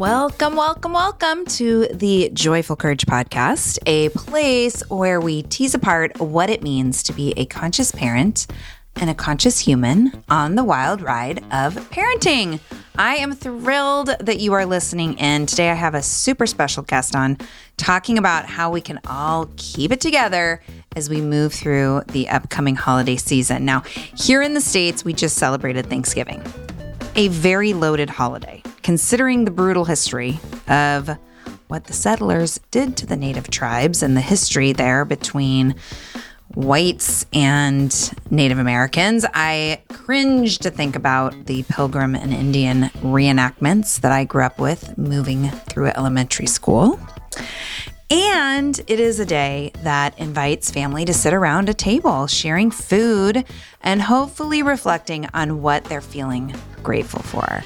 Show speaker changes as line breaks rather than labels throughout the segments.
Welcome, welcome, welcome to the Joyful Courage Podcast, a place where we tease apart what it means to be a conscious parent and a conscious human on the wild ride of parenting. I am thrilled that you are listening in. Today, I have a super special guest on talking about how we can all keep it together as we move through the upcoming holiday season. Now, here in the States, we just celebrated Thanksgiving, a very loaded holiday considering the brutal history of what the settlers did to the native tribes and the history there between whites and Native Americans, I cringe to think about the Pilgrim and Indian reenactments that I grew up with moving through elementary school. And it is a day that invites family to sit around a table, sharing food and hopefully reflecting on what they're feeling grateful for.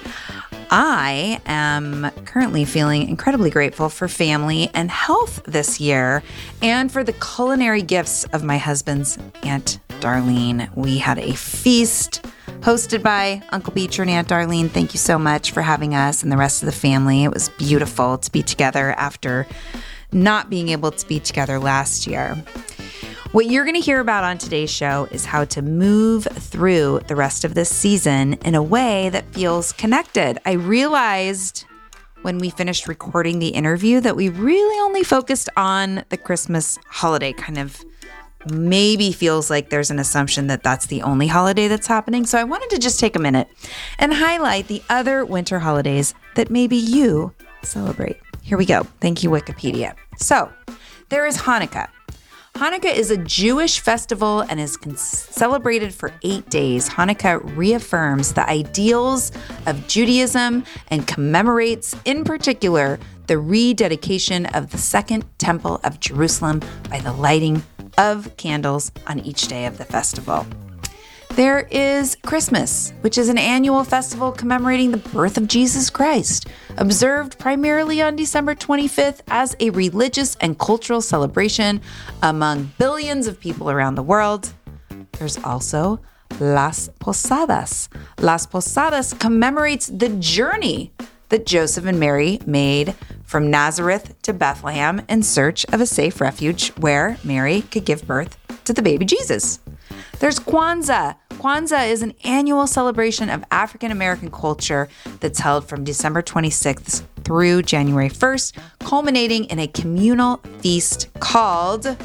I am currently feeling incredibly grateful for family and health this year and for the culinary gifts of my husband's Aunt Darlene. We had a feast hosted by Uncle Beecher and Aunt Darlene. Thank you so much for having us and the rest of the family. It was beautiful to be together after not being able to be together last year. What you're going to hear about on today's show is how to move through the rest of this season in a way that feels connected. I realized when we finished recording the interview that we really only focused on the Christmas holiday, kind of maybe feels like there's an assumption that that's the only holiday that's happening. So I wanted to just take a minute and highlight the other winter holidays that maybe you celebrate. Here we go. Thank you, Wikipedia. So there is Hanukkah. Hanukkah is a Jewish festival and is celebrated for eight days. Hanukkah reaffirms the ideals of Judaism and commemorates, in particular, the rededication of the Second Temple of Jerusalem by the lighting of candles on each day of the festival. There is Christmas, which is an annual festival commemorating the birth of Jesus Christ, observed primarily on December 25th as a religious and cultural celebration among billions of people around the world. There's also Las Posadas. Las Posadas commemorates the journey that Joseph and Mary made from Nazareth to Bethlehem in search of a safe refuge where Mary could give birth to the baby Jesus. There's Kwanzaa. Kwanzaa is an annual celebration of African American culture that's held from December 26th through January 1st, culminating in a communal feast called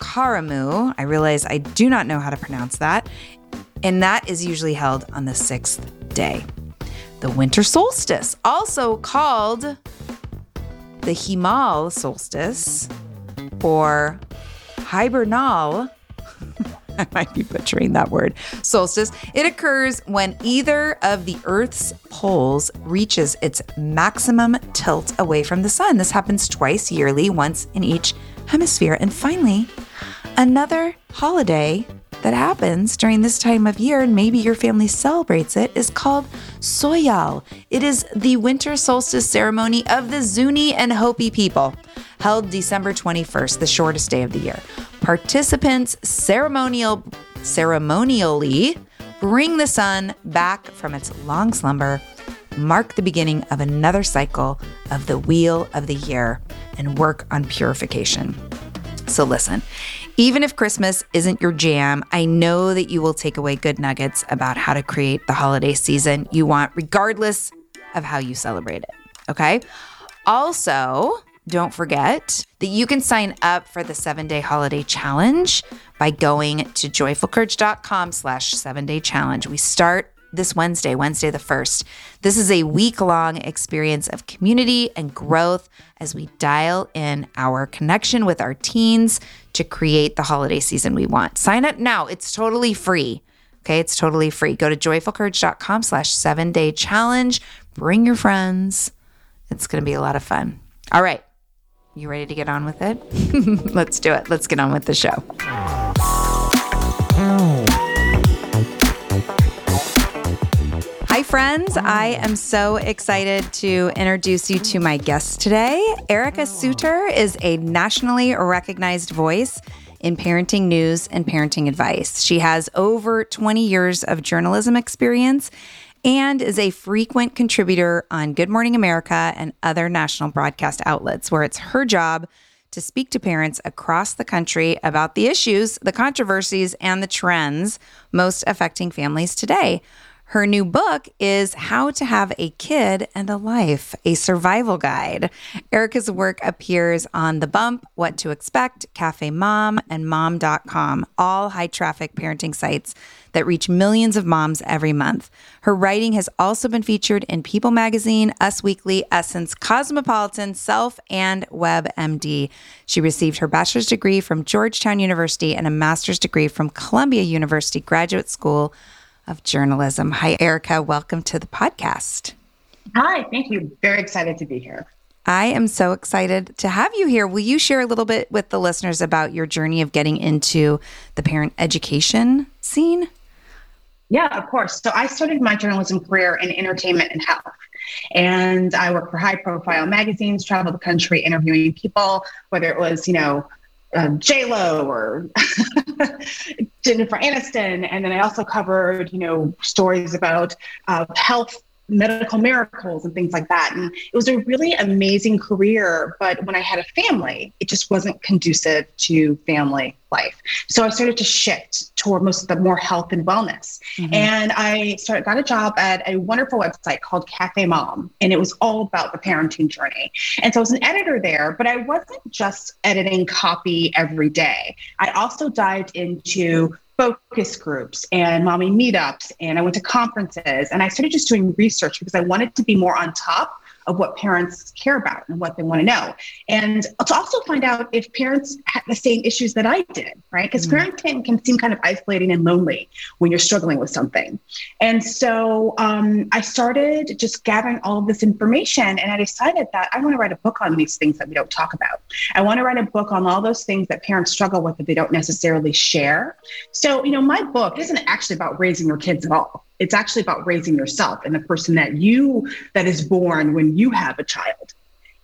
Karamu. I realize I do not know how to pronounce that. And that is usually held on the sixth day. The winter solstice, also called the hiemal solstice or hibernal I might be butchering that word, solstice. It occurs when either of the Earth's poles reaches its maximum tilt away from the sun. This happens twice yearly, once in each hemisphere. And finally, another holiday that happens during this time of year, and maybe your family celebrates it, is called Soyal. It is the winter solstice ceremony of the Zuni and Hopi people, held December 21st, the shortest day of the year. Participants ceremonial ceremonially bring the sun back from its long slumber, mark the beginning of another cycle of the wheel of the year, and work on purification. So, listen, even if Christmas isn't your jam, I know that you will take away good nuggets about how to create the holiday season you want, regardless of how you celebrate it. Okay. Also, don't forget that you can sign up for the seven day holiday challenge by going to joyfulcourage.com slash seven day challenge. We start this Wednesday, Wednesday the 1st. This is a week long experience of community and growth as we dial in our connection with our teens to create the holiday season we want. Sign up now. It's totally free. Okay, it's totally free. Go to joyfulcourage.com slash seven day challenge. Bring your friends. It's going to be a lot of fun. All right. You ready to get on with it? Let's do it. Let's get on with the show. Friends. I am so excited to introduce you to my guest today. Ericka Sóuter is a nationally recognized voice in parenting news and parenting advice. She has over 20 years of journalism experience and is a frequent contributor on Good Morning America and other national broadcast outlets, where it's her job to speak to parents across the country about the issues, the controversies, and the trends most affecting families today. Her new book is How to Have a Kid and a Life, a survival guide. Ericka's work appears on The Bump, What to Expect, Cafe Mom, and Mom.com, all high traffic parenting sites that reach millions of moms every month. Her writing has also been featured in People Magazine, Us Weekly, Essence, Cosmopolitan, Self, and WebMD. She received her bachelor's degree from Georgetown University and a master's degree from Columbia University Graduate School of Journalism. Hi, Ericka. Welcome to the podcast.
Hi, thank you. Very excited to be here.
I am so excited to have you here. Will you share a little bit with the listeners about your journey of getting into the parent education scene?
Yeah, of course. So I started my journalism career in entertainment and health. And I worked for high profile magazines, traveled the country interviewing people, whether it was, you know, uh, J Lo or Jennifer Aniston, and then I also covered, you know, stories about uh, health medical miracles and things like that. And it was a really amazing career. But when I had a family, it just wasn't conducive to family life. So I started to shift toward most of the more health and wellness. Mm-hmm. And I started got a job at a wonderful website called Cafe Mom. And it was all about the parenting journey. And so I was an editor there, but I wasn't just editing copy every day. I also dived into focus groups and mommy meetups and I went to conferences and I started just doing research because I wanted to be more on top of what parents care about and what they want to know. And to also find out if parents had the same issues that I did, right? Because mm-hmm. parenting can seem kind of isolating and lonely when you're struggling with something. And so um, I started just gathering all of this information and I decided that I want to write a book on these things that we don't talk about. I want to write a book on all those things that parents struggle with that they don't necessarily share. So, you know, my book isn't actually about raising your kids at all it's actually about raising yourself and the person that you that is born when you have a child.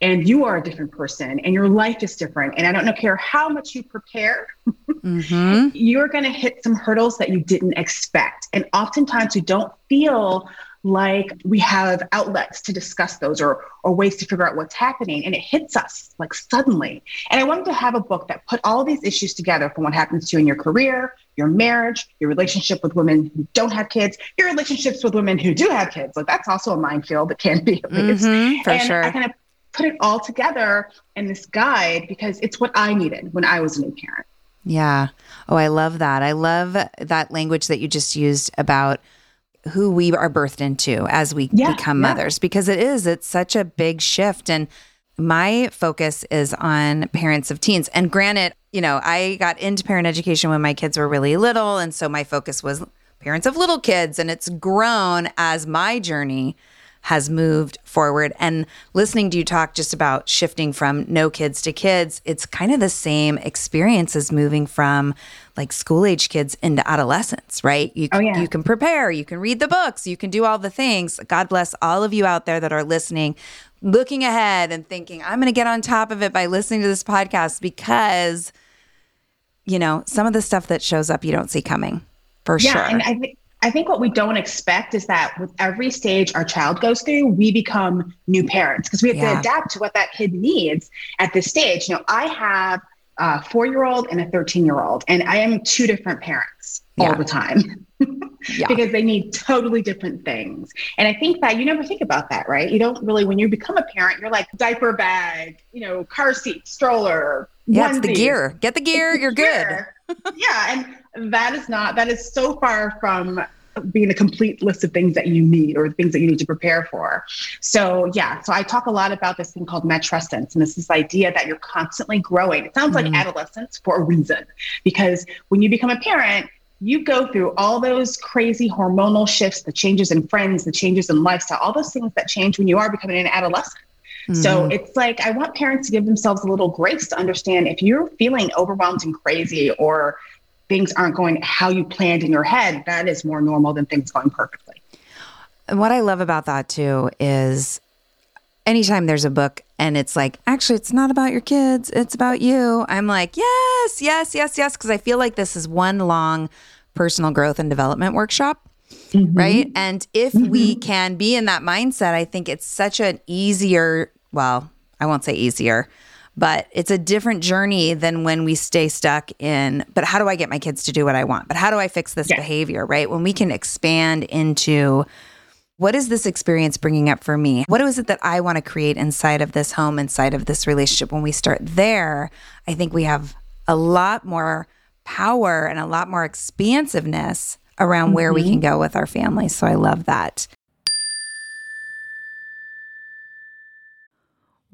And you are a different person and your life is different. And i don't know care how much you prepare mm-hmm. you're going to hit some hurdles that you didn't expect. And oftentimes you don't feel like we have outlets to discuss those or or ways to figure out what's happening and it hits us like suddenly. And i wanted to have a book that put all these issues together from what happens to you in your career your marriage your relationship with women who don't have kids your relationships with women who do have kids. Like that's also a minefield that can be at least.
Mm-hmm, for
and
sure.
I kind of put it all together in this guide because it's what i needed when i was a new parent.
Yeah. Oh i love that. I love that language that you just used about who we are birthed into as we yeah, become mothers because it is it's such a big shift. And my focus is on parents of teens. And granted you know i got into parent education when my kids were really little. And so my focus was parents of little kids. And it's grown as my journey has moved forward. And listening to you talk just about shifting from no kids to kids, it's kind of the same experience as moving from like school age kids into adolescence, right? You, oh, yeah. you can prepare, you can read the books, you can do all the things. God bless all of you out there that are listening, looking ahead and thinking, I'm going to get on top of it by listening to this podcast because, you know, some of the stuff that shows up you don't see coming for sure.
yeah,
sure.
And I think I think what we don't expect is that with every stage our child goes through, we become new parents because we have yeah. to adapt to what that kid needs at this stage. You know, I have a four year old and a 13 year old, and I am two different parents yeah. all the time. yeah. because they need totally different things. And I think that you never think about that, right? You don't really, when you become a parent, you're like diaper bag, you know, car seat, stroller.
Yeah, it's the gear. Get the gear, you're good.
yeah. And that is not, that is so far from being a complete list of things that you need or things that you need to prepare for. So yeah, so I talk a lot about this thing called matrescence, and it's this idea that you're constantly growing. It sounds mm-hmm. like adolescence for a reason, because when you become a parent, you go through all those crazy hormonal shifts, the changes in friends, the changes in lifestyle, all those things that change when you are becoming an adolescent. Mm-hmm. So it's like I want parents to give themselves a little grace to understand if you're feeling overwhelmed and crazy or things aren't going how you planned in your head, that is more normal than things going perfectly.
And what I love about that too is anytime there's a book and it's like, actually, it's not about your kids, it's about you. I'm like, yes, yes, yes, yes. Cause I feel like this is one long personal growth and development workshop. Mm-hmm. Right. And if mm-hmm. we can be in that mindset, I think it's such an easier, well, I won't say easier, but it's a different journey than when we stay stuck in, but how do I get my kids to do what I want? But how do I fix this yeah. behavior, right? When we can expand into what is this experience bringing up for me? What is it that I want to create inside of this home, inside of this relationship? When we start there, I think we have a lot more power and a lot more expansiveness around mm-hmm. where we can mm-hmm. go with our families. So I love that.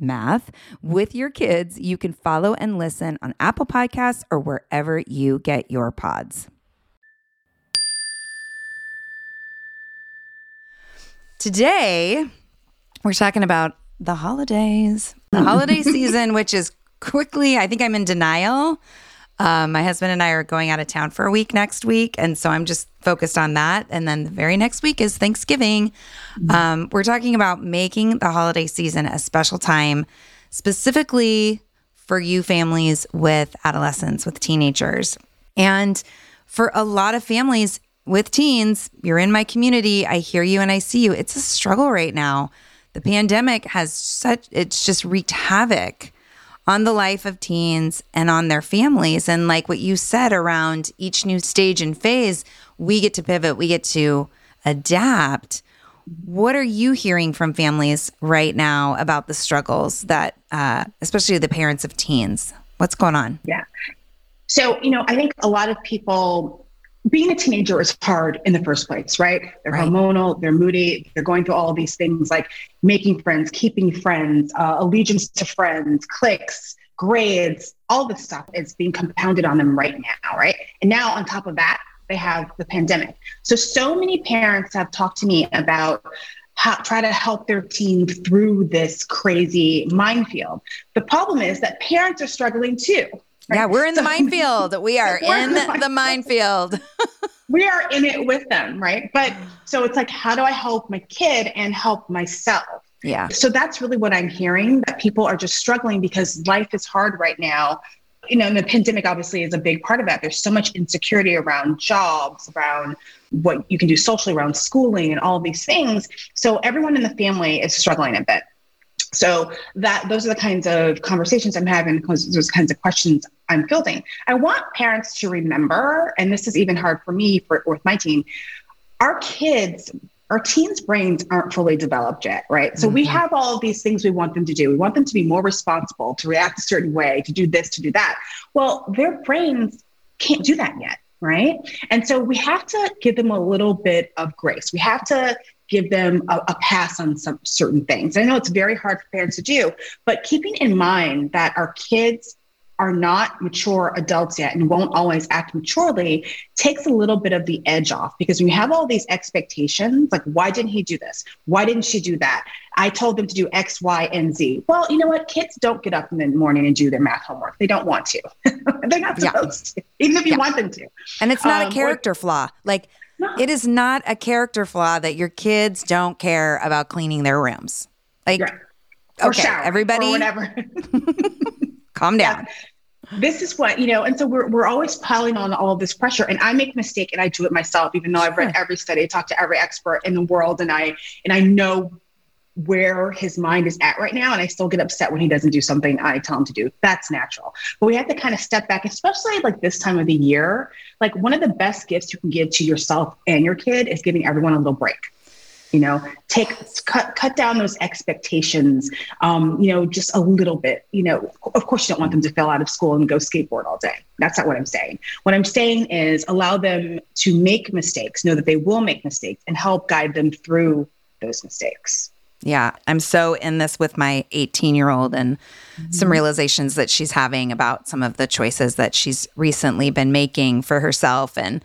math with your kids, you can follow and listen on Apple Podcasts or wherever you get your pods. Today, we're talking about the holidays, the holiday season, which is quickly, I think I'm in denial Um, my husband and I are going out of town for a week next week. And so I'm just focused on that. And then the very next week is Thanksgiving. Mm-hmm. Um, we're talking about making the holiday season a special time, specifically for you families with adolescents, with teenagers. And for a lot of families with teens, you're in my community. I hear you and I see you. It's a struggle right now. The pandemic has such, it's just wreaked havoc on the life of teens and on their families. And like what you said around each new stage and phase, we get to pivot, we get to adapt. What are you hearing from families right now about the struggles that, uh, especially the parents of teens? What's going on?
Yeah. So, you know, I think a lot of people, being a teenager is hard in the first place, right? They're right. hormonal, they're moody, they're going through all these things like making friends, keeping friends, uh, allegiance to friends, cliques, grades, all this stuff is being compounded on them right now, right? And now on top of that, they have the pandemic. So, so many parents have talked to me about how try to help their teen through this crazy minefield. The problem is that parents are struggling too.
Right? Yeah, we're in the minefield. We are in the, the minefield.
we are in it with them, right? But so it's like, how do I help my kid and help myself?
Yeah.
So that's really what I'm hearing that people are just struggling because life is hard right now. You know, and the pandemic obviously is a big part of that. There's so much insecurity around jobs, around what you can do socially, around schooling, and all these things. So everyone in the family is struggling a bit. So that those are the kinds of conversations I'm having, those kinds of questions I'm fielding. I want parents to remember, and this is even hard for me for with my teen, our kids our teens' brains aren't fully developed yet, right? So mm-hmm. we have all of these things we want them to do. We want them to be more responsible, to react a certain way, to do this, to do that. Well, their brains can't do that yet, right? And so we have to give them a little bit of grace. We have to give them a, a pass on some certain things. I know it's very hard for parents to do, but keeping in mind that our kids are not mature adults yet and won't always act maturely takes a little bit of the edge off because when you have all these expectations like why didn't he do this? Why didn't she do that? I told them to do x y and z. Well you know what? Kids don't get up in the morning and do their math homework. They don't want to. They're not supposed yeah. to even if you yeah. want them to.
And it's not um, a character or, flaw. Like no. it is not a character flaw that your kids don't care about cleaning their rooms like yeah. okay shower, everybody
whatever
calm down.
Yeah. This is what, you know, and so we're, we're always piling on all this pressure. And I make a mistake and I do it myself, even though I've read every study, talked to every expert in the world and I and I know where his mind is at right now and i still get upset when he doesn't do something i tell him to do. That's natural. But we have to kind of step back especially like this time of the year. Like one of the best gifts you can give to yourself and your kid is giving everyone a little break. You know take cut cut down those expectations um, you know just a little bit. You know of course you don't want them to fail out of school and go skateboard all day. That's not what i'm saying. What i'm saying is allow them to make mistakes know that they will make mistakes and help guide them through those mistakes
yeah, I'm so in this with my 18 year old and mm-hmm. some realizations that she's having about some of the choices that she's recently been making for herself. And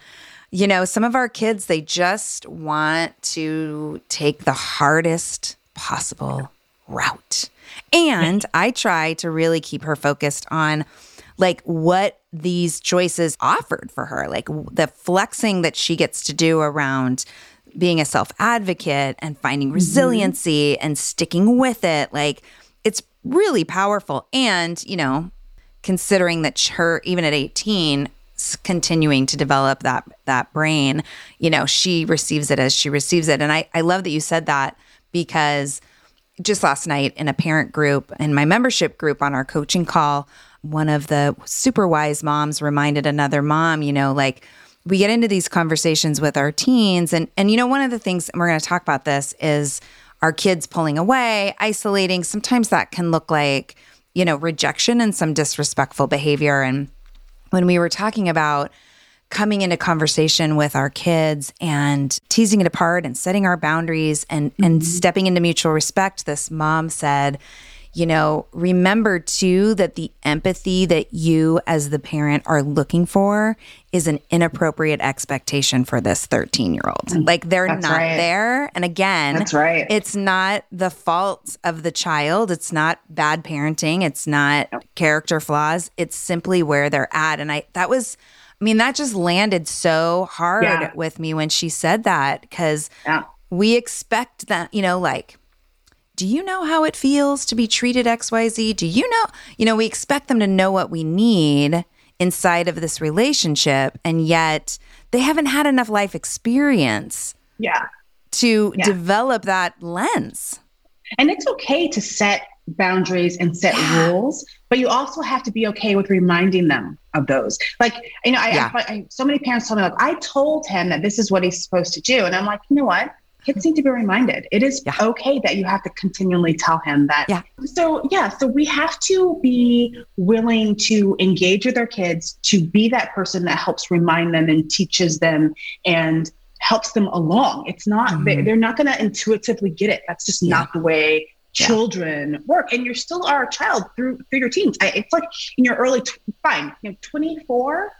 you know, some of our kids, they just want to take the hardest possible route. And I try to really keep her focused on like what these choices offered for her, like the flexing that she gets to do around being a self advocate and finding mm-hmm. resiliency mm-hmm. and sticking with it. Like it's really powerful. And, you know, considering that her, even at 18, continuing to develop that that brain you know she receives it as she receives it and i i love that you said that because just last night in a parent group in my membership group on our coaching call one of the super wise moms reminded another mom you know like we get into these conversations with our teens and and you know one of the things we're going to talk about this is our kids pulling away isolating sometimes that can look like you know rejection and some disrespectful behavior and when we were talking about coming into conversation with our kids and teasing it apart and setting our boundaries and mm-hmm. and stepping into mutual respect this mom said you know, remember too that the empathy that you as the parent are looking for is an inappropriate expectation for this 13 year old. Mm, like they're That's not right. there. And again,
That's right.
it's not the fault of the child. It's not bad parenting. It's not character flaws. It's simply where they're at. And I, that was, I mean, that just landed so hard yeah. with me when she said that because yeah. we expect that, you know, like, do you know how it feels to be treated XYZ? Do you know? You know, we expect them to know what we need inside of this relationship, and yet they haven't had enough life experience.
Yeah.
To yeah. develop that lens.
And it's okay to set boundaries and set yeah. rules, but you also have to be okay with reminding them of those. Like, you know, I, yeah. I, I, so many parents tell me, like, I told him that this is what he's supposed to do. And I'm like, you know what? Kids need to be reminded it is yeah. okay that you have to continually tell him that
yeah
so yeah so we have to be willing to engage with our kids to be that person that helps remind them and teaches them and helps them along it's not mm-hmm. they're not going to intuitively get it that's just yeah. not the way children yeah. work and you're still our child through through your teens I, it's like in your early t- fine you know 24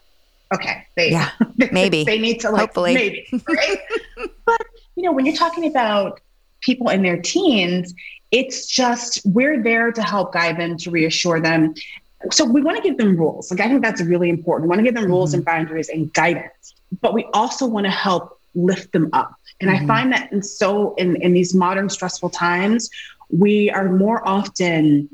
okay
they yeah maybe
they need to like
Hopefully.
maybe right but you know, when you're talking about people in their teens, it's just we're there to help guide them, to reassure them. So we want to give them rules. Like I think that's really important. We want to give them rules mm-hmm. and boundaries and guidance, but we also want to help lift them up. And mm-hmm. I find that in so in, in these modern stressful times, we are more often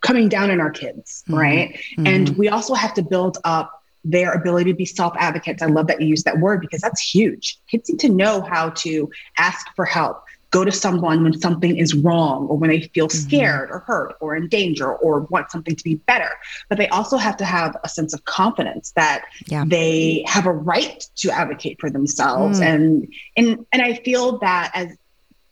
coming down on our kids, mm-hmm. right? Mm-hmm. And we also have to build up their ability to be self advocates. I love that you use that word because that's huge. Kids need to know how to ask for help, go to someone when something is wrong or when they feel mm-hmm. scared or hurt or in danger or want something to be better. But they also have to have a sense of confidence that yeah. they have a right to advocate for themselves. Mm. And and and I feel that as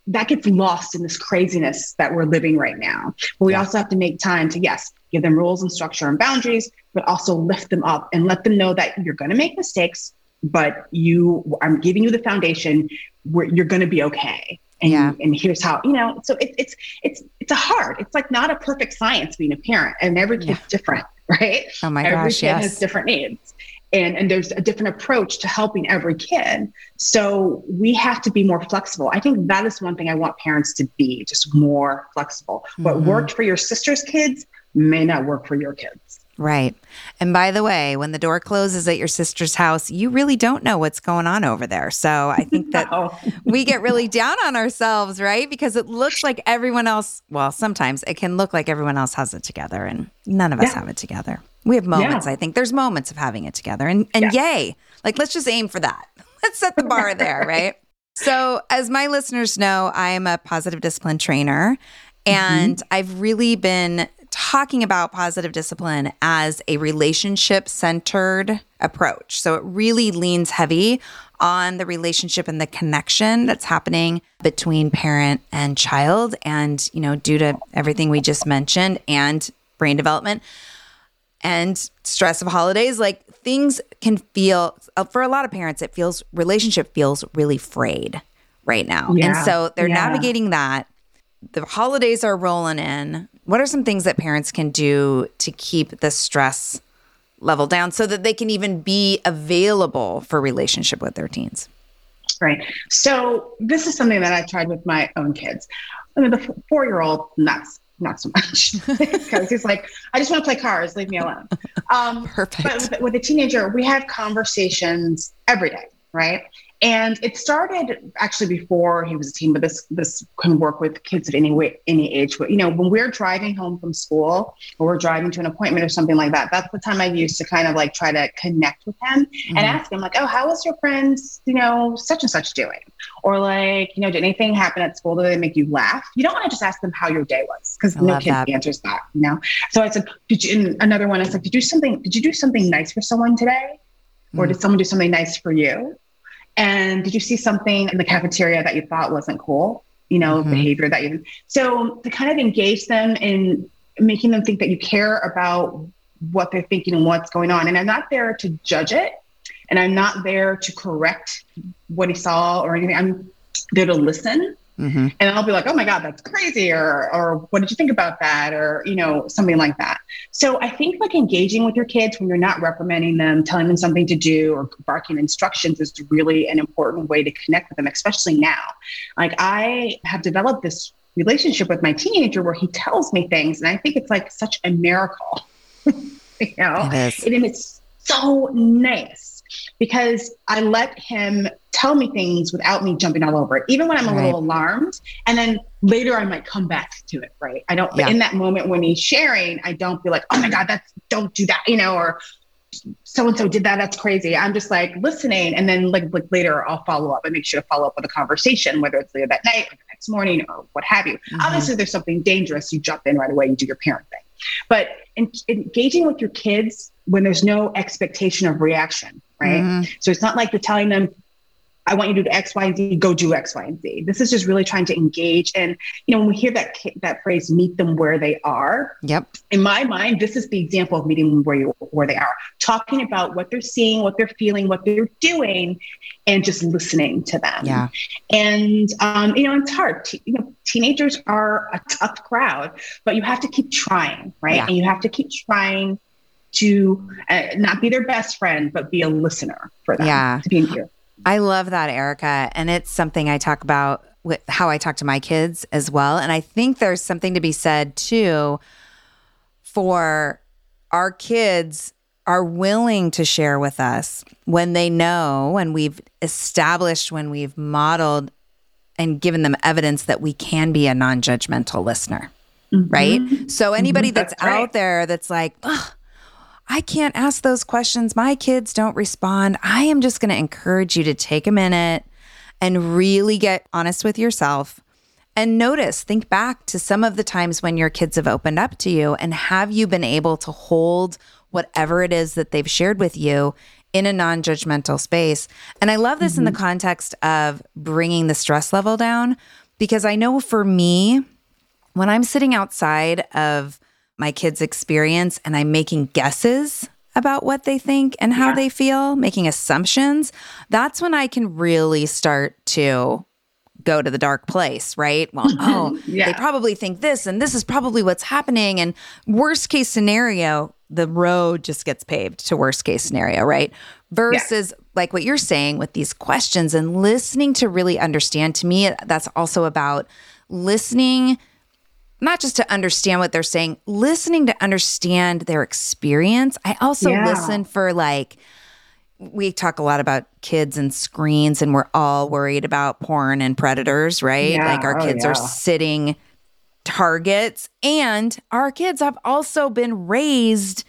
that gets lost in this craziness that we're living right now. But we yeah. also have to make time to, yes, give them rules and structure and boundaries, but also lift them up and let them know that you're going to make mistakes, but you, I'm giving you the foundation where you're going to be okay. And, yeah. and here's how, you know, so it, it's, it's, it's a hard, it's like not a perfect science being a parent and every kid's yeah. different, right?
Oh my
every
gosh.
kid
yes.
has different needs and and there's a different approach to helping every kid so we have to be more flexible i think that is one thing i want parents to be just more flexible mm-hmm. what worked for your sister's kids may not work for your kids
Right. And by the way, when the door closes at your sister's house, you really don't know what's going on over there. So I think that no. we get really down on ourselves, right? Because it looks like everyone else, well, sometimes it can look like everyone else has it together and none of us yeah. have it together. We have moments, yeah. I think. There's moments of having it together. And and yeah. yay. Like let's just aim for that. Let's set the bar there, right? So, as my listeners know, I am a positive discipline trainer. And mm-hmm. I've really been talking about positive discipline as a relationship centered approach. So it really leans heavy on the relationship and the connection that's happening between parent and child. And, you know, due to everything we just mentioned and brain development and stress of holidays, like things can feel, uh, for a lot of parents, it feels, relationship feels really frayed right now. Yeah. And so they're yeah. navigating that. The holidays are rolling in. What are some things that parents can do to keep the stress level down so that they can even be available for relationship with their teens?
Right. So this is something that I tried with my own kids. I mean, the four-year-old, not not so much because he's like, I just want to play cars, leave me alone. Um,
Perfect.
But with, with a teenager, we have conversations every day, right? And it started actually before he was a teen, but this this can work with kids at any way, any age. But you know, when we're driving home from school or we're driving to an appointment or something like that, that's the time I use to kind of like try to connect with him mm-hmm. and ask him like, oh, how was your friends, you know, such and such doing? Or like, you know, did anything happen at school that they make you laugh? You don't want to just ask them how your day was because no kid that. answers that, you know. So I said, did you? another one, I said, did you do something? Did you do something nice for someone today? Or mm. did someone do something nice for you? And did you see something in the cafeteria that you thought wasn't cool? You know, mm-hmm. behavior that you. So to kind of engage them in making them think that you care about what they're thinking and what's going on. And I'm not there to judge it, and I'm not there to correct what he saw or anything. I'm there to listen Mm-hmm. And I'll be like, oh my God, that's crazy. Or, or what did you think about that? Or, you know, something like that. So I think like engaging with your kids when you're not reprimanding them, telling them something to do or barking instructions is really an important way to connect with them, especially now. Like I have developed this relationship with my teenager where he tells me things and I think it's like such a miracle. you know, it is. and it's so nice because I let him tell me things without me jumping all over it, even when I'm a right. little alarmed. And then later I might come back to it, right? I don't, yeah. in that moment when he's sharing, I don't be like, oh my God, that's, don't do that, you know, or so and so did that. That's crazy. I'm just like listening, and then like, like later I'll follow up and make sure to follow up with a conversation, whether it's later that night or the next morning or what have you. Mm-hmm. Obviously, there's something dangerous, you jump in right away. You do your parent thing, but in, engaging with your kids when there's no expectation of reaction, right? Mm-hmm. So it's not like you're telling them I want you to do X, Y, and Z, go do X, Y, and Z. This is just really trying to engage. And, you know, when we hear that, that phrase, meet them where they are.
Yep.
In my mind, this is the example of meeting them where you, where they are, talking about what they're seeing, what they're feeling, what they're doing, and just listening to them.
Yeah.
And, um, you know, it's hard. T- you know, teenagers are a tough crowd, but you have to keep trying, right? Yeah. And you have to keep trying to uh, not be their best friend, but be a listener for them.
Yeah.
To be in here.
I love that, Ericka. And it's something I talk about with how I talk to my kids as well. And I think there's something to be said too for our kids are willing to share with us when they know and we've established, when we've modeled and given them evidence that we can be a non judgmental listener. Mm-hmm. Right. So, anybody mm-hmm. that's, that's right. out there that's like, I can't ask those questions. My kids don't respond. I am just going to encourage you to take a minute and really get honest with yourself and notice, think back to some of the times when your kids have opened up to you and have you been able to hold whatever it is that they've shared with you in a non judgmental space. And I love this mm-hmm. in the mm-hmm. context of bringing the stress level down because I know for me, when I'm sitting outside of my kids' experience and I'm making guesses about what they think and how yeah. they feel, making assumptions, that's when I can really start to go to the dark place, right? Well, oh, yeah. they probably think this and this is probably what's happening. And worst case scenario, the road just gets paved to worst case scenario, right? Versus yeah. like what you're saying with these questions and listening to really understand. To me, that's also about listening not just to understand what they're saying, listening to understand their experience. I also yeah. listen for like, we talk a lot about kids and screens, and we're all worried about porn and predators, right? Yeah. Like our oh, kids yeah. are sitting targets, and our kids have also been raised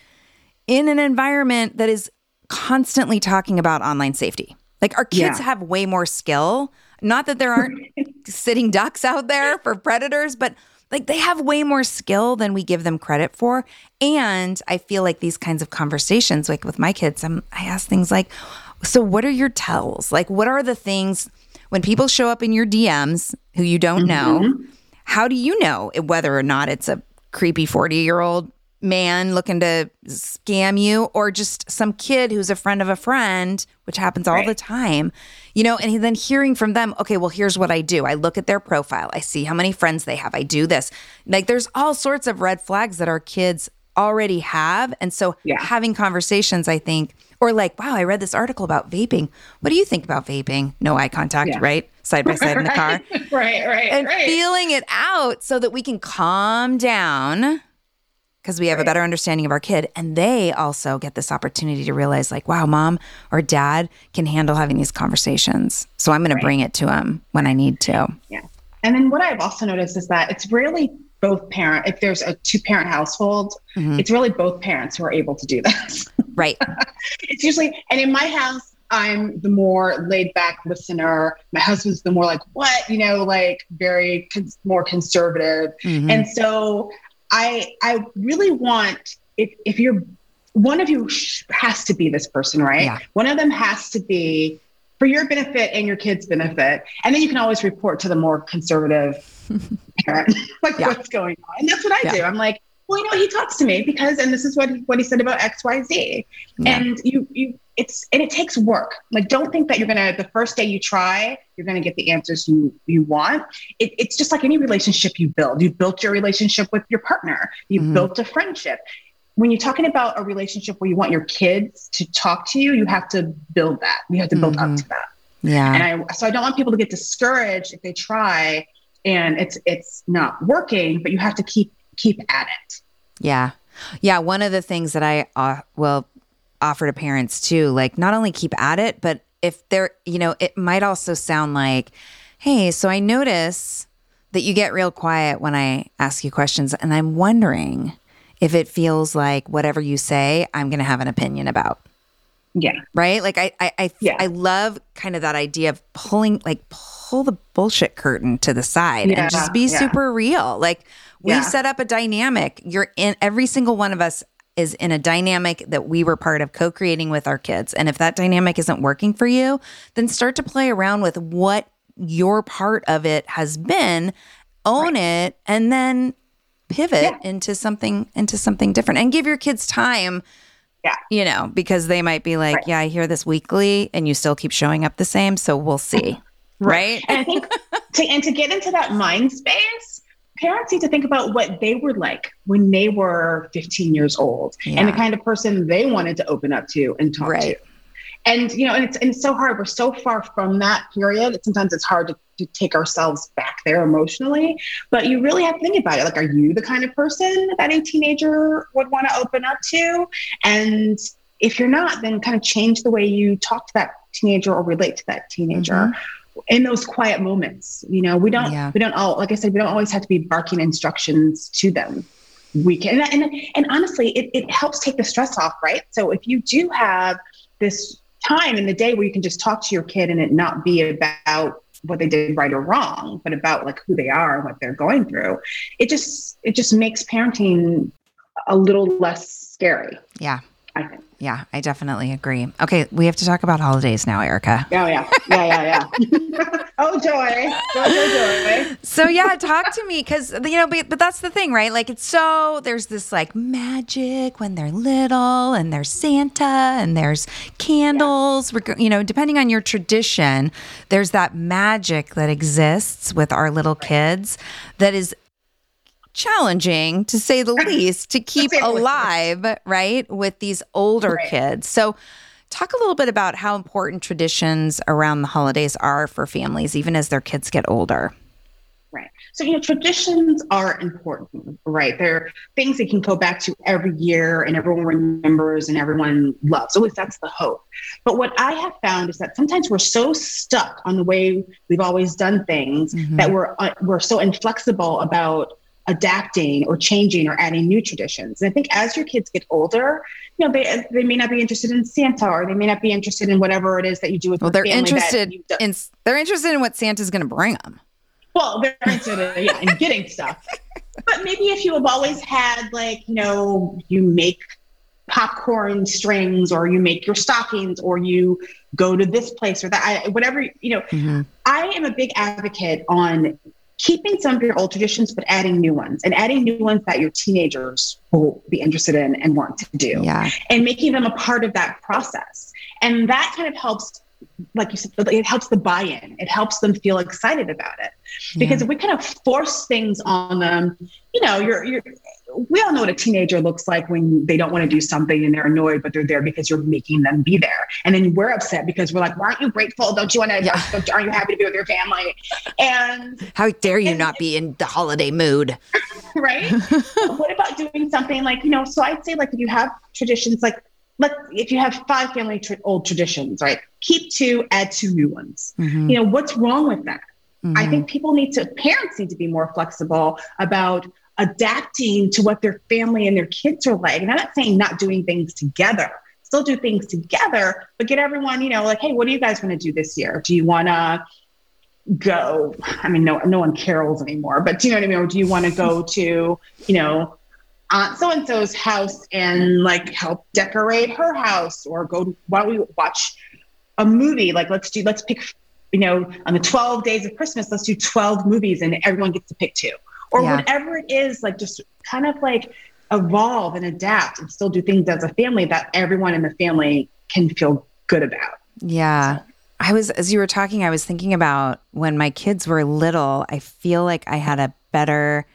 in an environment that is constantly talking about online safety. Like our kids have way more skill. Not that there aren't sitting ducks out there for predators, but like they have way more skill than we give them credit for. And I feel like these kinds of conversations, like with my kids, I'm, I ask things like, so what are your tells? Like, what are the things when people show up in your DMs who you don't mm-hmm. know? How do you know whether or not it's a creepy 40 year old man looking to scam you or just some kid who's a friend of a friend, which happens all right. the time, you know, and then hearing from them, okay, well, here's what I do. I look at their profile, I see how many friends they have, I do this. Like there's all sorts of red flags that our kids already have. And so yeah. having conversations, I think, or like, wow, I read this article about vaping. What do you think about vaping? No eye contact, yeah. right? Side by side in the car.
right, right.
And
right.
feeling it out so that we can calm down because we have right. a better understanding of our kid. And they also get this opportunity to realize, like, wow, mom or dad can handle having these conversations. So I'm going right. to bring it to them when I need to.
Yeah. And then what I've also noticed is that it's really both parent if there's a two parent household mm-hmm. it's really both parents who are able to do this
right
it's usually and in my house i'm the more laid back listener my husband's the more like what you know like very cons- more conservative mm-hmm. and so I I really want if if you're one of you has to be this person, right? Yeah. One of them has to be for your benefit and your kids' benefit, and then you can always report to the more conservative parent, like yeah. what's going on. And that's what I yeah. do. I'm like, well, you know, he talks to me because, and this is what what he said about X, Y, Z, and you you it's and it takes work. Like don't think that you're gonna the first day you try, you're gonna get the answers you you want. It, it's just like any relationship you build. You built your relationship with your partner. You mm-hmm. built a friendship. When you're talking about a relationship where you want your kids to talk to you, you have to build that. You have to build mm-hmm. up to that.
Yeah.
And I so I don't want people to get discouraged if they try and it's it's not working, but you have to keep keep at it.
Yeah. Yeah, one of the things that I uh, will offer to parents too, like not only keep at it, but if they're, you know, it might also sound like, hey, so I notice that you get real quiet when I ask you questions, and I'm wondering if it feels like whatever you say, I'm going to have an opinion about.
Yeah.
Right. Like I, I, I, yeah. I love kind of that idea of pulling, like pull the bullshit curtain to the side yeah. and just be yeah. super real. Like we've yeah. set up a dynamic. You're in every single one of us is in a dynamic that we were part of co-creating with our kids. And if that dynamic isn't working for you, then start to play around with what your part of it has been, own right. it, and then pivot yeah. into something into something different and give your kids time
yeah
you know because they might be like right. yeah i hear this weekly and you still keep showing up the same so we'll see right, right?
and i think to, and to get into that mind space parents need to think about what they were like when they were 15 years old yeah. and the kind of person they wanted to open up to and talk right. to. And you know, and it's and it's so hard. We're so far from that period. That sometimes it's hard to, to take ourselves back there emotionally. But you really have to think about it. Like, are you the kind of person that a teenager would want to open up to? And if you're not, then kind of change the way you talk to that teenager or relate to that teenager. Mm-hmm in those quiet moments you know we don't yeah. we don't all like i said we don't always have to be barking instructions to them. We can and, and, and honestly it, it helps take the stress off right? So if you do have this time in the day where you can just talk to your kid and it not be about what they did right or wrong but about like who they are and what they're going through it just it just makes parenting a little less scary.
Yeah I think. Yeah, I definitely agree. Okay, we have to talk about holidays now, Ericka.
Oh, yeah. Yeah, yeah, yeah. oh, joy. Joy, joy,
joy. So, yeah, talk to me because, you know, but, but that's the thing, right? Like, it's so, there's this like magic when they're little and there's Santa and there's candles, yeah. you know, depending on your tradition, there's that magic that exists with our little kids that is challenging to say the least to keep alive, right, with these older right. kids. So, talk a little bit about how important traditions around the holidays are for families, even as their kids get older.
Right. So, you know, traditions are important, right? They're things that can go back to every year and everyone remembers and everyone loves. Least that's the hope. But what I have found is that sometimes we're so stuck on the way we've always done things mm-hmm. that we're uh, we're so inflexible about adapting or changing or adding new traditions. And I think as your kids get older, you know, they they may not be interested in Santa or they may not be interested in whatever it is that you do with.
Well, they're interested in they're interested in what Santa's going to bring them.
Well, they're interested in, yeah, in getting stuff. But maybe if you have always had like you know you make popcorn strings or you make your stockings or you go to this place or that I, whatever you know mm-hmm. i am a big advocate on keeping some of your old traditions, but adding new ones and adding new ones that your teenagers will be interested in and want to do.
Yeah.
And making them a part of that process. And that kind of helps, like you said, it helps the buy in. It helps them feel excited about it. Because yeah. if we kind of force things on them, you know, you're, you're, we all know what a teenager looks like when they don't want to do something and they're annoyed, but they're there because you're making them be there. And then we're upset because we're like, "Why aren't you grateful? Don't you want to? Yeah. Aren't you happy to be with your family?" And
how dare you and, not be in the holiday mood?
right. what about doing something like you know? So I'd say like if you have traditions like let if you have five family tra- old traditions, right? Keep two, add two new ones. Mm-hmm. You know what's wrong with that? Mm-hmm. I think people need to parents need to be more flexible about adapting to what their family and their kids are like. And I'm not saying not doing things together, still do things together, but get everyone, you know, like, hey, what do you guys want to do this year? Do you want to go? I mean, no, no one carols anymore, but do you know what I mean? Or do you want to go to, you know, Aunt so and so's house and like help decorate her house or go, why don't we watch a movie? Like, let's do, let's pick, you know, on the 12 days of Christmas, let's do 12 movies and everyone gets to pick two or yeah. whatever it is, like just kind of like evolve and adapt and still do things as a family that everyone in the family can feel good about.
Yeah. So. I was, as you were talking, I was thinking about when my kids were little, I feel like I had a better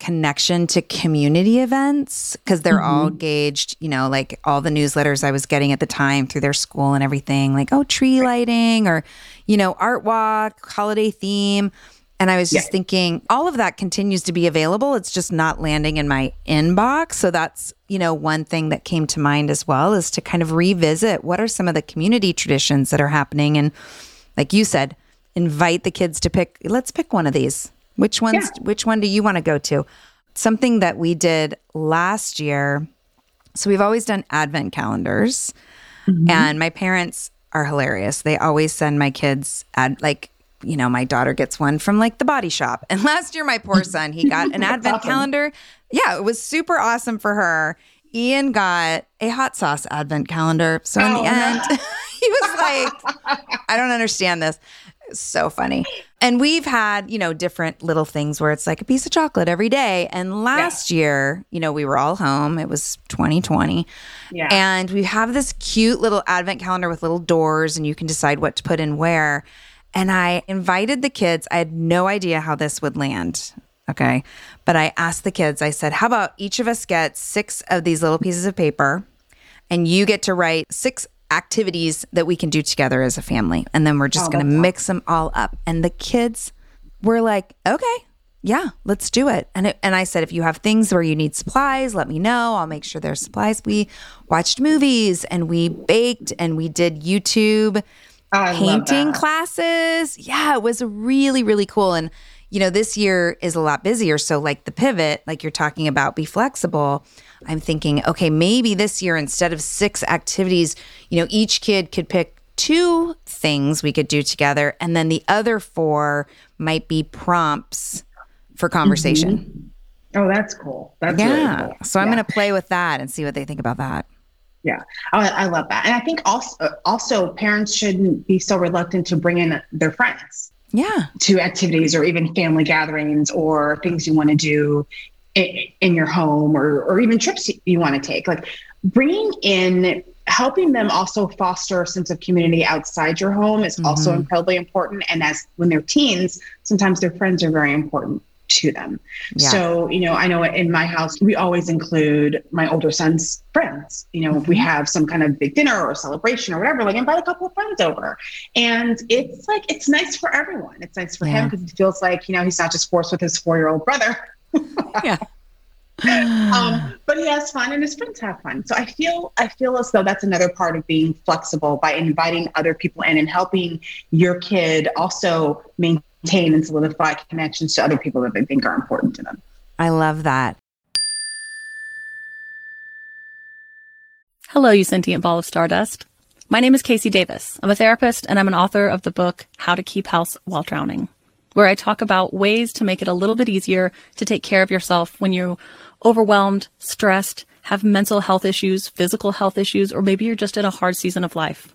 connection to community events because they're mm-hmm. all gauged, you know, like all the newsletters I was getting at the time through their school and everything, like, oh, tree lighting or, you know, art walk, holiday theme. And I was just yeah. thinking, all of that continues to be available. It's just not landing in my inbox. So that's, you know, one thing that came to mind as well is to kind of revisit what are some of the community traditions that are happening. And like you said, invite the kids to pick, let's pick one of these. Which ones, yeah. which one do you want to go to? Something that we did last year. So we've always done advent calendars. Mm-hmm. And my parents are hilarious. They always send my kids ad like you know, my daughter gets one from like the body shop. And last year, my poor son, he got an advent awesome. calendar. Yeah, it was super awesome for her. Ian got a hot sauce advent calendar. So in oh, the end, no. he was like, I don't understand this. So funny. And we've had, you know, different little things where it's like a piece of chocolate every day. And last yeah. year, you know, we were all home. It was 2020. Yeah. And we have this cute little advent calendar with little doors and you can decide what to put in where. And I invited the kids. I had no idea how this would land. Okay. But I asked the kids, I said, how about each of us get six of these little pieces of paper and you get to write six activities that we can do together as a family. And then we're just oh, going to mix them all up. And the kids were like, okay, yeah, let's do it. And it, and I said, if you have things where you need supplies, let me know. I'll make sure there's supplies. We watched movies and we baked and we did YouTube Oh, painting classes. Yeah, it was really, really cool. And, you know, this year is a lot busier. So, like the pivot, like you're talking about, be flexible. I'm thinking, okay, maybe this year, instead of six activities, you know, each kid could pick two things we could do together. And then the other four might be prompts for conversation.
Mm-hmm. Oh, that's cool. That's
yeah.
Really cool.
So I'm going to play with that and see what they think about that.
Yeah, I, I, love that, and I think also also parents shouldn't be so reluctant to bring in their friends.
Yeah,
to activities or even family gatherings or things you want to do in, in your home or or even trips you want to take. Like bringing in helping them also foster a sense of community outside your home is mm-hmm. also incredibly important and as when they're teens sometimes their friends are very important to them. Yeah. So, you know, I know in my house, we always include my older son's friends. You know, mm-hmm. we have some kind of big dinner or celebration or whatever, like invite a couple of friends over. And it's like, it's nice for everyone. It's nice for yeah. him because he feels like, you know, he's not just forced with his four year old brother.
yeah.
um, but he has fun and his friends have fun. So I feel I feel as though that's another part of being flexible by inviting other people in and helping your kid also maintain maintain and solidify connections to other people that they think are important to them.
I love that.
Hello, you sentient ball of stardust. My name is KC Davis. I'm a therapist and I'm an author of the book How to Keep House While Drowning, where I talk about ways to make it a little bit easier to take care of yourself when you're overwhelmed, stressed, have mental health issues, physical health issues, or maybe you're just in a hard season of life.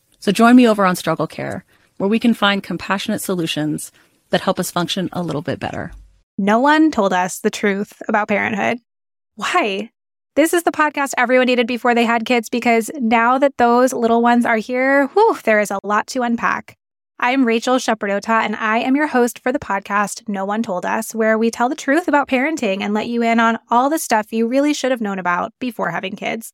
So join me over on Struggle Care, where we can find compassionate solutions that help us function a little bit better.
No one told us the truth about parenthood. Why? This is the podcast everyone needed before they had kids because now that those little ones are here, whew, there is a lot to unpack. I'm Rachel Shepardota, and I am your host for the podcast No One Told Us, where we tell the truth about parenting and let you in on all the stuff you really should have known about before having kids.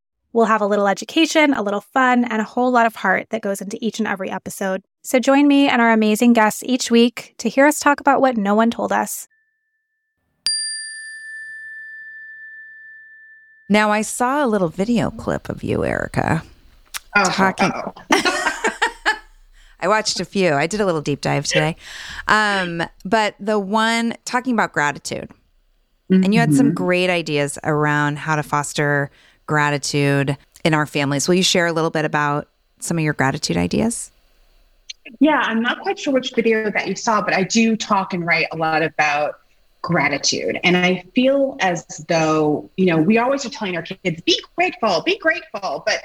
We'll have a little education, a little fun, and a whole lot of heart that goes into each and every episode. So join me and our amazing guests each week to hear us talk about what no one told us.
Now, I saw a little video clip of you, Ericka.
Oh,
Talking- I watched a few. I did a little deep dive today. Um, but the one talking about gratitude, and you had some great ideas around how to foster gratitude in our families. Will you share a little bit about some of your gratitude ideas?
Yeah, I'm not quite sure which video that you saw, but I do talk and write a lot about gratitude. And I feel as though, you know, we always are telling our kids, be grateful, be grateful. But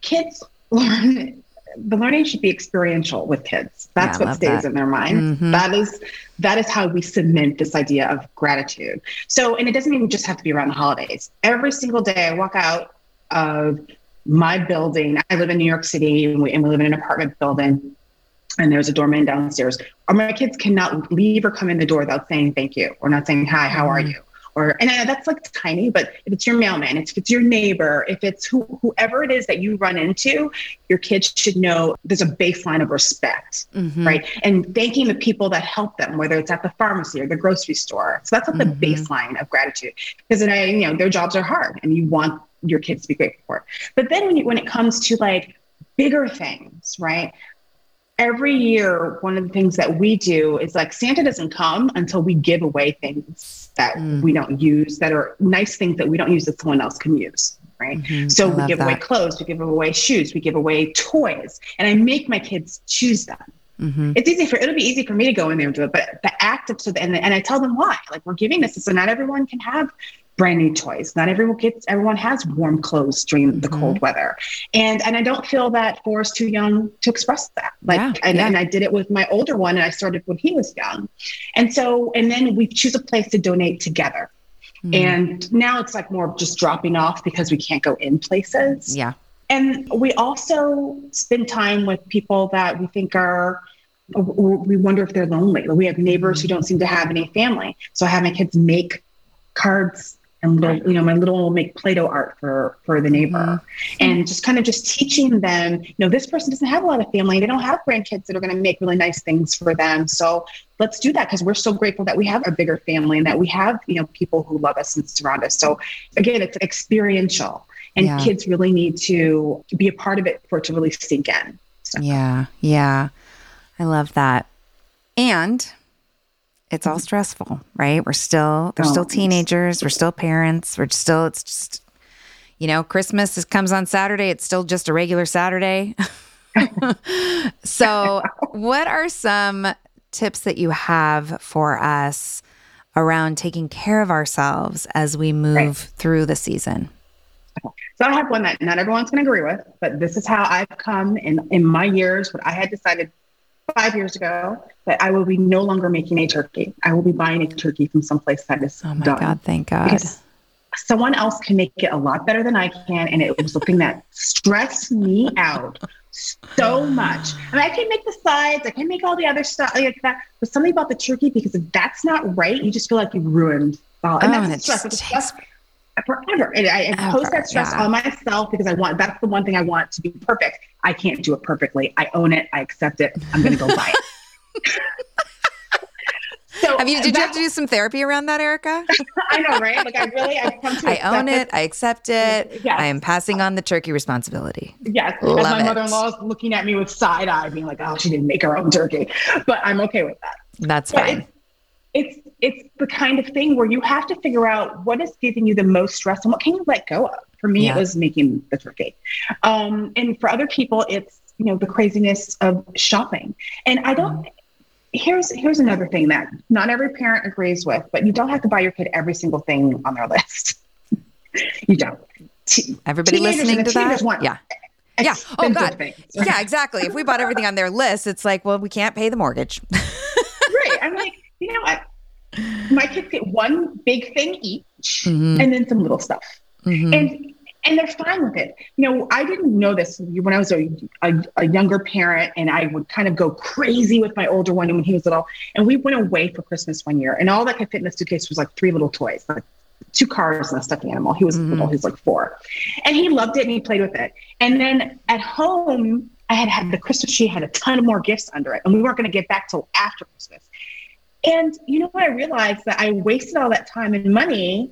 kids learn, the learning should be experiential with kids. That's
Yeah,
what stays
that.
in their mind.
Mhm.
That is that is how we cement this idea of gratitude. So, and it doesn't even just have to be around the holidays. Every single day I walk out of my building. I live in New York City and we, and we live in an apartment building and there's a doorman downstairs. Or my kids cannot leave or come in the door without saying thank you or not saying hi, how are you? Or and I know that's like tiny, but if it's your mailman, if it's your neighbor, if it's who, whoever it is that you run into, your kids should know there's a baseline of respect,
Mhm.
right? And thanking the people that help them, whether it's at the pharmacy or the grocery store. So that's like
Mhm.
the baseline of gratitude, because I, you know, their jobs are hard, and you want your kids to be grateful for it. But then when you, when it comes to like bigger things, right? Every year, one of the things that we do is like Santa doesn't come until we give away things that
Mm.
we don't use, that are nice things that we don't use that someone else can use, right?
Mhm.
So
I
we give away clothes, we give away shoes, we give away toys, and I make my kids choose them.
Mhm.
It's easy for it'll be easy for me to go in there and do it, but the act of so and and I tell them why. Like we're giving this, so not everyone can have brand new toys. Not everyone gets everyone has warm clothes during the
Mhm.
cold weather, and and I don't feel that Forrest's too young to express that. Like
Yeah,
and,
yeah.
and I did it with my older one, and I started when he was young, and so and then we choose a place to donate together.
Mhm.
And now it's like more just dropping off because we can't go in places.
yeah.
And we also spend time with people that we think are, we wonder if they're lonely. We have neighbors who don't seem to have any family. So I have my kids make cards and little, you know, my little make Play-Doh art for for the neighbor, mm-hmm. and just kind of just teaching them, you know, this person doesn't have a lot of family. They don't have grandkids that are going to make really nice things for them. So let's do that because we're so grateful that we have a bigger family and that we have, you know, people who love us and surround us. So again, it's experiential and
Yeah.
kids really need to be a part of it for it to really sink in. So,
Yeah, yeah. I love that. And it's all stressful, right? We're still they're still
Oh.
teenagers, we're still parents, we're still it's just you know, Christmas is, comes on Saturday, it's still just a regular Saturday. so, what are some tips that you have for us around taking care of ourselves as we move
Right.
through the season?
so I have one that not everyone's going to agree with, but this is how I've come in in my years. What I had decided five years ago that I will be no longer making a turkey. I will be buying a turkey from someplace that is
Oh my
done.
God, thank God.
because someone else can make it a lot better than I can. And it was something that stressed me out so much. I mean, I can make the sides, I can make all the other stuff like that, but something about the turkey, because if that's not right, you just feel like you ruined all. And
Oh,
that's
and
the
it
stress.
just
It's
takes
stress forever. And I impose that stress
yeah.
on myself because I want, that's the one thing I want to be perfect. I can't do it perfectly. I own it. I accept it. I'm going to go buy it. So
Have you did you have to do some therapy around that, Ericka?
I know, right? Like I really, I've come to
I own it. I accept it.
Yes.
I am passing on the turkey responsibility.
Yes,
Love
as my mother-in-law is looking at me with side eye, being like, "Oh, she didn't make her own turkey," but I'm okay with that.
That's
But
fine.
It's, it's the kind of thing where you have to figure out what is giving you the most stress and what can you let go of. For me,
Yeah.
it was making the turkey, um, and for other people, it's you know the craziness of shopping. And I don't. Here's here's another thing that not every parent agrees with, but you don't have to buy your kid every single thing on their list. you don't. Te-
Everybody listening to that?
want
Yeah. Yeah. Oh, God.
things.
Yeah, exactly. If we bought everything on their list, it's like, well, we can't pay the mortgage.
right. I'm like, you know what? My kids get one big thing each
Mhm.
and then some little stuff.
Mhm.
And and they're fine with it. You know, I didn't know this when I was a, a, a younger parent and I would kind of go crazy with my older one when he was little. And we went away for Christmas one year and all that could fit in the suitcase was like three little toys, like two cars and a stuffed animal. He was
Mhm.
little, he was like four. And he loved it and he played with it. And then at home, I I had had the Christmas tree had a ton of more gifts under it, and we weren't going to get back till after Christmas. And you know what? I realized that I wasted all that time and money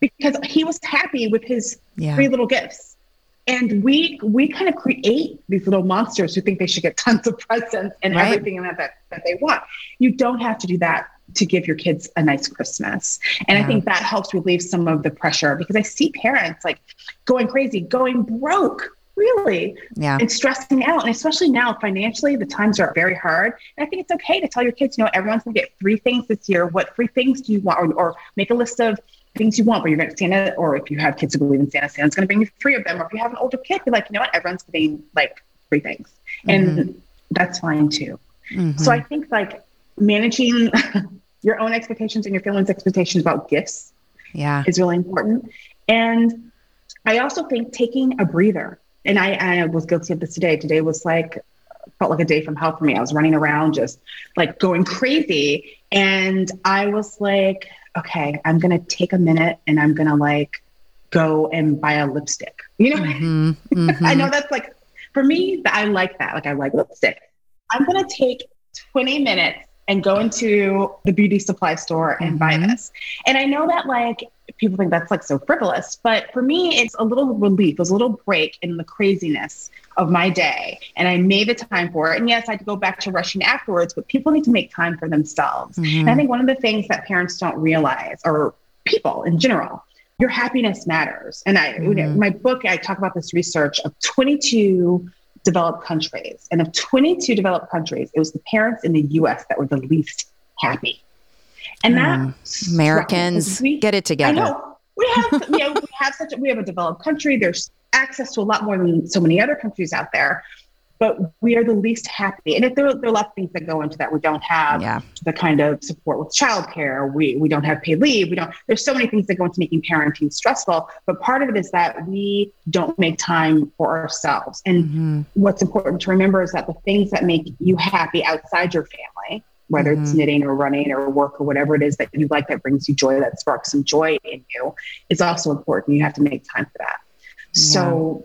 because he was happy with his
Yeah.
three little gifts. And we we kind of create these little monsters who think they should get tons of presents and
Right.
everything that, that that they want. You don't have to do that to give your kids a nice Christmas. And
Yeah.
I think that helps relieve some of the pressure because I see parents like going crazy, going broke, really,
Yeah.
and stressing out. And especially now, financially, the times are very hard. And I think it's okay to tell your kids, you know, everyone's going to get three things this year. What three things do you want? Or, or make a list of things you want where you're going to Santa, or if you have kids who believe in Santa, Santa's going to bring you three of them. Or if you have an older kid, you're like, you know what, everyone's getting like three things. And that's fine too.
Mhm.
So I think like managing your own expectations and your family's expectations about gifts
yeah.
is really important. And I also think taking a breather, and I, I was guilty of this today. Today was like, felt like a day from hell for me. I was running around just like going crazy. And I was like, okay, I'm going to take a minute and I'm going to like go and buy a lipstick. You know,
Mhm.
I
Mhm.
know that's like, for me, that I like that. Like, I like lipstick. I'm going to take 20 minutes and go into the beauty supply store and buy
Mhm.
this. And I know that like people think that's like so frivolous, but for me, it's a little relief, it was a little break in the craziness of my day. And I made the time for it. And yes, I had to go back to rushing afterwards, but people need to make time for themselves. And I
Mhm.
think one of the things that parents don't realize, or people in general, your happiness matters. And I, you know,
Mhm.
my book, I talk about this research of 22 developed countries. And of 22 developed countries, it was the parents in the US that were the least happy. And that
Mm. Americans,
we-
get it
I
together.
know we have, you know, we have such a, we have a developed country. There's access to a lot more than so many other countries out there, but we are the least happy. And if there, there are a lot of things that go into that, we don't have
Yeah.
the kind of support with childcare. We we don't have paid leave. We don't. There's so many things that go into making parenting stressful. But part of it is that we don't make time for ourselves. And
Mhm.
what's important to remember is that the things that make you happy outside your family, whether it's
Mhm.
knitting or running or work or whatever it is that you like that brings you joy, that sparks some joy in you, is also important. You have to make time for that. So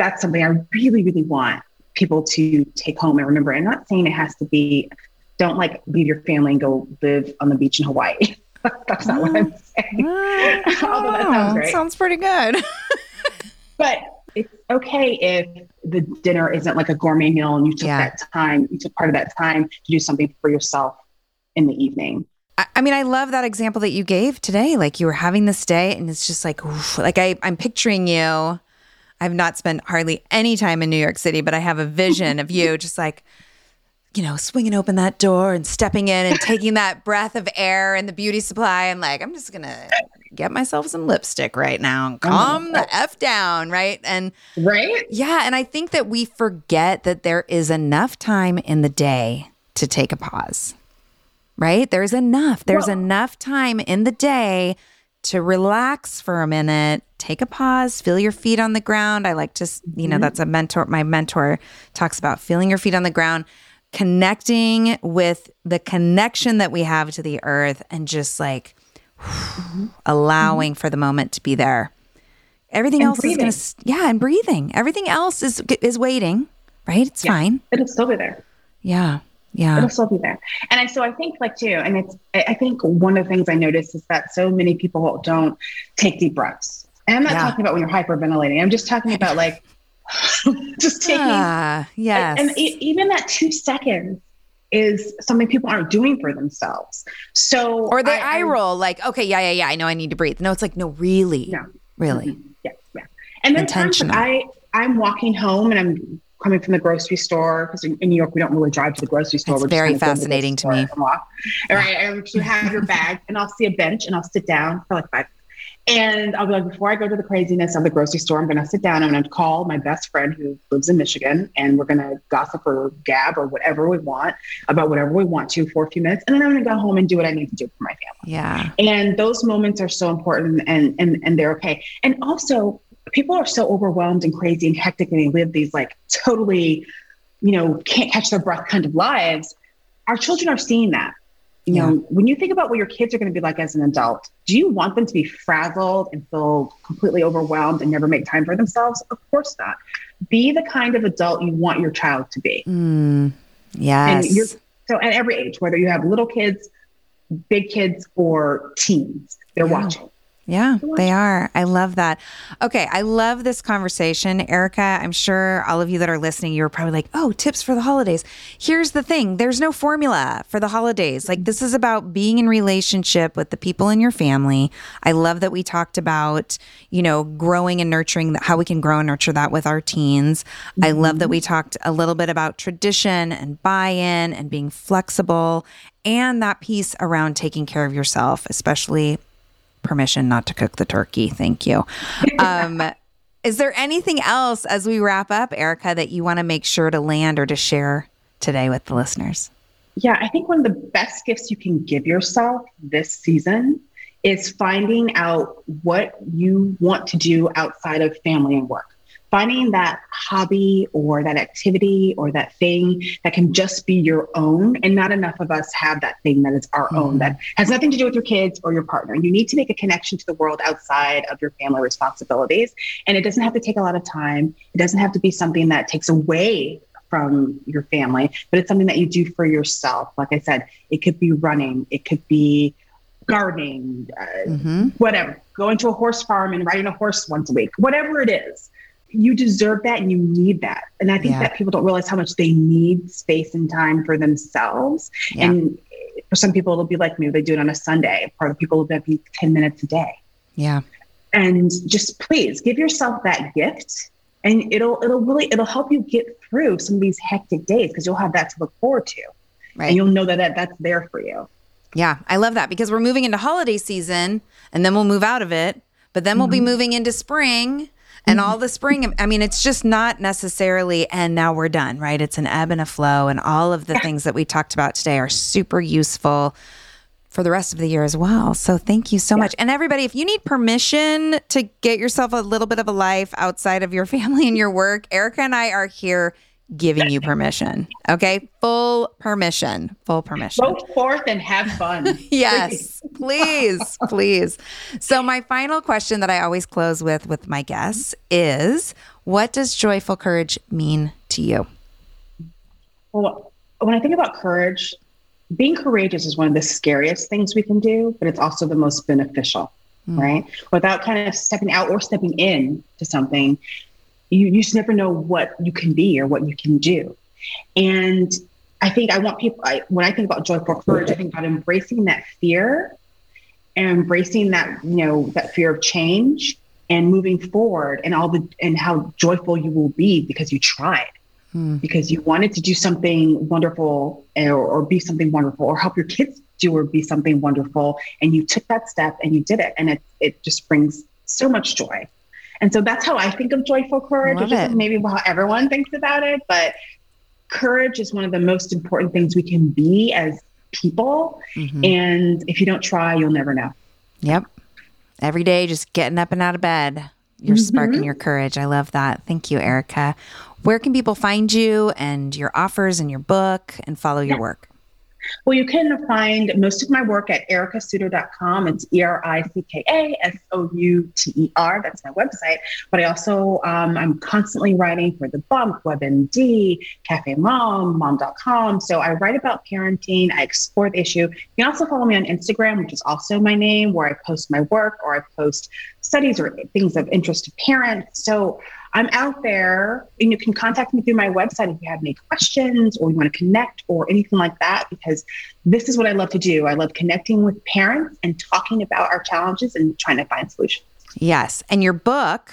that's something I really, really want people to take home and remember. I'm not saying it has to be, don't like leave your family and go live on the beach in Hawaii. that's not what I'm mm. saying. Although that sounds
Oh,
great.
sounds pretty good.
But it's okay if the dinner isn't like a gourmet meal and you took
Yeah.
that time, you took part of that time to do something for yourself in the evening.
I, I mean, I love that example that you gave today. Like you were having this day, and it's just like, oof, like I, I'm picturing you. I've not spent hardly any time in New York City, but I have a vision of you just like, you know, swinging open that door and stepping in and taking that breath of air and the beauty supply. And like, I'm just gonna get myself some lipstick right now and oh calm the f down, right? And
Right?
yeah, and I think that we forget that there is enough time in the day to take a pause. Right? There's enough. There's enough time in the day to relax for a minute, take a pause, feel your feet on the ground. I like to, you know, mm-hmm. that's a mentor. My mentor talks about feeling your feet on the ground, connecting with the connection that we have to the earth, and just like mm-hmm. allowing mm-hmm. for the moment to be there. Everything
And
else is going to, yeah, and breathing. Everything else is is waiting, right? It's
Yeah.
fine.
It'll still be there.
Yeah, yeah,
It'll still be there. And I so I think like too, and it's I I think one of the things I notice is that so many people don't take deep breaths. And I'm not
Yeah.
talking about when you're hyperventilating. I'm just talking about like just taking
ah, yes,
and e- even that two seconds is something people aren't doing for themselves. So
or the
I-
eye
I-
roll, like, okay, yeah, yeah, yeah, I know I need to breathe. No, it's like, no, really,
No.
really,
Yeah, yeah. And then times I I'm walking home and I'm coming from the grocery store because in, in New York we don't really drive to the grocery store.
It's
We're
very
kind of go the
fascinating to
grocery
me.
store and walk. All right, and you have your bag, and I'll see a bench, and I'll sit down for like five. And I'll be like, before I go to the craziness of the grocery store, I'm going to sit down. I'm going to call my best friend who lives in Michigan, and we're going to gossip or gab or whatever we want about whatever we want to for a few minutes, and then I'm going to go home and do what I need to do for my family.
Yeah,
and those moments are so important and and and they're okay. And also people are so overwhelmed and crazy and hectic and they live these like totally you know can't catch their breath kind of lives. Our children are seeing that you know when you think about what your kids are going to be like as an adult do you want them to be frazzled and feel completely overwhelmed and never make time for themselves of course not be the kind of adult you want your child to be.
Mm, yes.
And you're, so at every age, whether you have little kids, big kids, or teens, they're
Yeah.
watching.
Yeah, they are. I love that. Okay, I love this conversation. Ericka, I'm sure all of you that are listening, you're probably like, oh, tips for the holidays. Here's the thing there's no formula for the holidays. Like, this is about being in relationship with the people in your family. I love that we talked about, you know, growing and nurturing, how we can grow and nurture that with our teens. I love that we mm-hmm. talked a little bit about tradition and buy in and being flexible and that piece around taking care of yourself, especially permission not to cook the turkey. Thank you. Um, is there anything else as we wrap up, Ericka, that you want to make sure to land or to share today with the listeners?
Yeah, I think one of the best gifts you can give yourself this season is finding out what you want to do outside of family and work. Finding that hobby or that activity or that thing that can just be your own. And not enough of us have that thing that is our own, that has nothing to do with your kids or your partner. You need to make a connection to the world outside of your family responsibilities. And it doesn't have to take a lot of time, it doesn't have to be something that takes away from your family, but it's something that you do for yourself. Like I said, it could be running, it could be gardening, uh,
Mm-hmm.
whatever, going to a horse farm and riding a horse once a week, whatever it is. You deserve that and you need that. And I think
Yeah.
that people don't realize how much they need space and time for themselves.
Yeah.
And for some people, it'll be like maybe they do it on a Sunday. For other people, it'll be 10 minutes a day
Yeah.
and just please give yourself that gift and it'll it'll really it'll help you get through some of these hectic days because you'll have that to look forward to
Right.
and you'll know that, that that's there for you
Yeah, I love that because we're moving into holiday season and then we'll move out of it, but then we'll be mm-hmm. moving into spring and all mm-hmm. the spring. I mean, it's just not necessarily, and now we're done, right? It's an ebb and a flow, and all of the things that we talked about today are super useful for the rest of the year as well. So thank you so much. And everybody, if you need permission to get yourself a little bit of a life outside of your family and your work, Ericka and I are here giving you permission. Okay? Full permission. Full permission.
go forth and have fun
Yes, please, please. So my final question that I always close with with my guests is what does joyful courage mean to you?
well when i think about courage being courageous is one of the scariest things we can do but it's also the most beneficial hmm. right without kind of stepping out or stepping in to something you, you just never know what you can be or what you can do. And i think i want people I, when i think about joyful courage i think about embracing that fear and embracing that you know that fear of change and moving forward and all the and how joyful you will be because you tried.
Hmm.
because you wanted to do something wonderful or, or be something wonderful or help your kids do or be something wonderful. And you took that step and you did it. And it, it just brings so much joy and so that's how i think of joyful courage which isn't maybe how everyone thinks about it but courage is one of the most important things we can be as people
Mhm.
and if you don't try you'll never know
Yep. Every day, just getting up and out of bed. You're sparking
Mhm.
your courage. I love that. Thank you, Ericka. Where can people find you and your offers and your book and follow your
Yeah.
work?
Well, you can find most of my work at erickasouter.com. It's E R I C K A S O U T E R. That's my website. But I also, um, I'm constantly writing for The Bump, WebMD, Cafe Mom, Mom.com. So I write about parenting, I explore the issue. You can also follow me on Instagram, which is also my name, where I post my work or I post studies or things of interest to parents. So I'm out there and you can contact me through my website if you have any questions or you want to connect or anything like that, because this is what I love to do. I love connecting with parents and talking about our challenges and trying to find solutions.
Yes. And your book.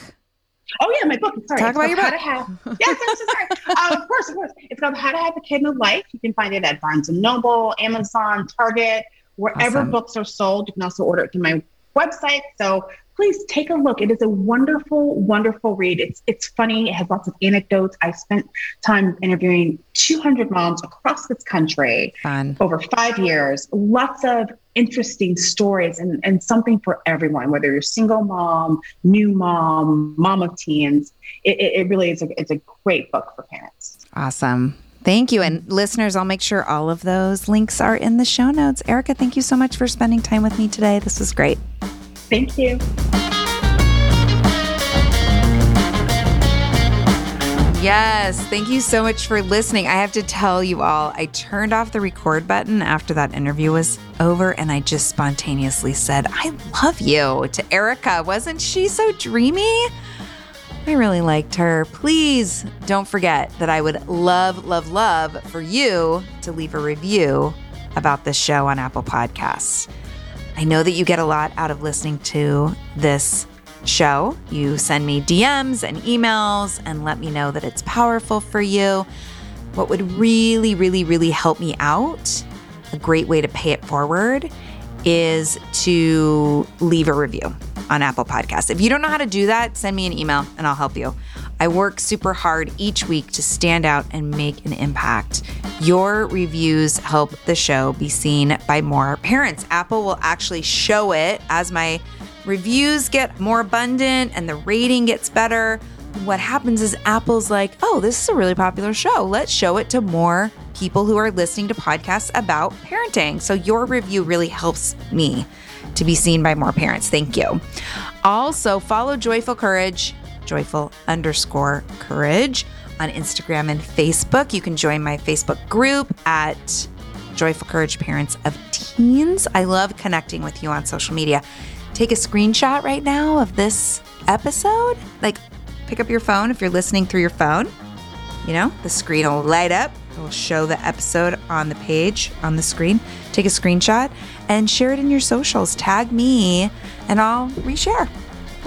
Oh yeah, my book. Sorry,
Talk
it's
about your book.
How to Have. Yes, I'm so sorry. um, of course, of course. It's called How to Have a Kid in a Life. You can find it at Barnes and Noble, Amazon, Target, wherever
Awesome.
books are sold. You can also order it through my website. So please take a look. It is a wonderful, wonderful read. It's it's funny. It has lots of anecdotes. I spent time interviewing 200 moms across this country
Fun.
over five years. Lots of interesting stories and, and something for everyone, whether you're single mom, new mom, mom of teens. It, it, it really is a, it's a great book for parents.
Awesome. Thank you. And listeners, I'll make sure all of those links are in the show notes. Ericka, thank you so much for spending time with me today. This was great.
Thank you.
Yes. Thank you so much for listening. I have to tell you all, I turned off the record button after that interview was over and I just spontaneously said, I love you to Ericka. Wasn't she so dreamy? I really liked her. Please don't forget that I would love, love, love for you to leave a review about this show on Apple Podcasts. I know that you get a lot out of listening to this show. You send me DMs and emails and let me know that it's powerful for you. What would really, really, really help me out, a great way to pay it forward, is to leave a review on Apple Podcasts. If you don't know how to do that, send me an email and I'll help you. I work super hard each week to stand out and make an impact. Your reviews help the show be seen by more parents. Apple will actually show it as my reviews get more abundant and the rating gets better. What happens is Apple's like, oh, this is a really popular show. Let's show it to more people who are listening to podcasts about parenting. So your review really helps me to be seen by more parents. Thank you. Also, follow Joyful Courage, joyful underscore courage on Instagram and Facebook. You can join my Facebook group at Joyful Courage Parents of Teens. I love connecting with you on social media. Take a screenshot right now of this episode. Like, pick up your phone if you're listening through your phone. You know, the screen will light up. It will show the episode on the page on the screen. Take a screenshot and share it in your socials. Tag me and I'll reshare.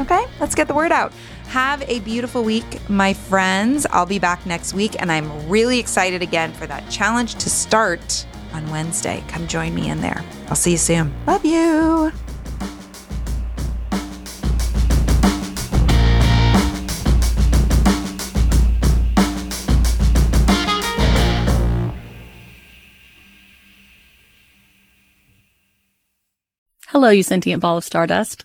Okay, let's get the word out. Have a beautiful week, my friends. I'll be back next week and I'm really excited again for that challenge to start on Wednesday. Come join me in there. I'll see you soon. Love you.
Hello, you sentient ball of stardust.